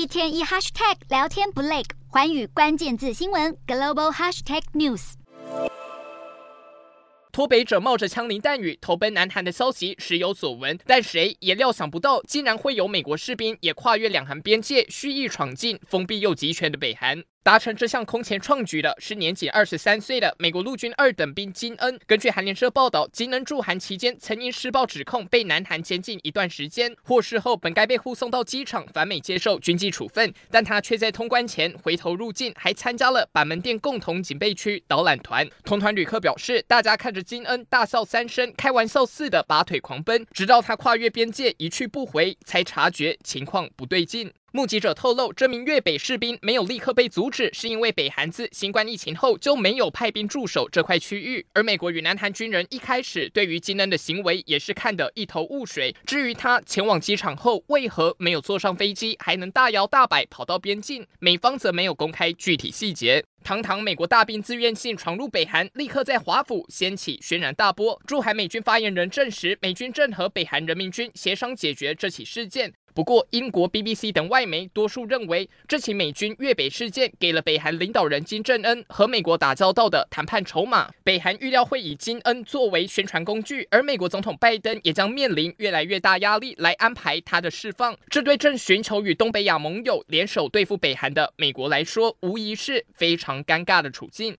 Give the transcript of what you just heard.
一天一 hashtag 聊天不累，环宇关键字新闻 global hashtag news。脱北者冒着枪林弹雨投奔南韩的消息时有所闻，但谁也料想不到，竟然会有美国士兵也跨越两韩边界，蓄意闯进封闭又集权的北韩。达成这项空前创举的是年仅二十三岁的美国陆军二等兵金恩。根据韩联社报道，金恩驻韩期间曾因施暴指控被南韩监禁一段时间，获释后本该被护送到机场返美接受军纪处分，但他却在通关前回头入境，还参加了板门店共同警备区导览团。同团旅客表示，大家看着金恩大笑三声，开玩笑似的拔腿狂奔，直到他跨越边界一去不回，才察觉情况不对劲。目击者透露，这名越北士兵没有立刻被阻止，是因为北韩自新冠疫情后就没有派兵驻守这块区域。而美国与南韩军人一开始对于金恩的行为也是看得一头雾水。至于他前往机场后为何没有坐上飞机，还能大摇大摆跑到边境，美方则没有公开具体细节。堂堂美国大兵自愿性闯入北韩，立刻在华府掀起轩然大波。驻韩美军发言人证实，美军正和北韩人民军协商解决这起事件。不过，英国 BBC 等外媒多数认为，这起美军越北事件给了北韩领导人金正恩和美国打交道的谈判筹码。北韩预料会以金恩作为宣传工具，而美国总统拜登也将面临越来越大压力来安排他的释放。这对正寻求与东北亚盟友联手对付北韩的美国来说，无疑是非常尴尬的处境。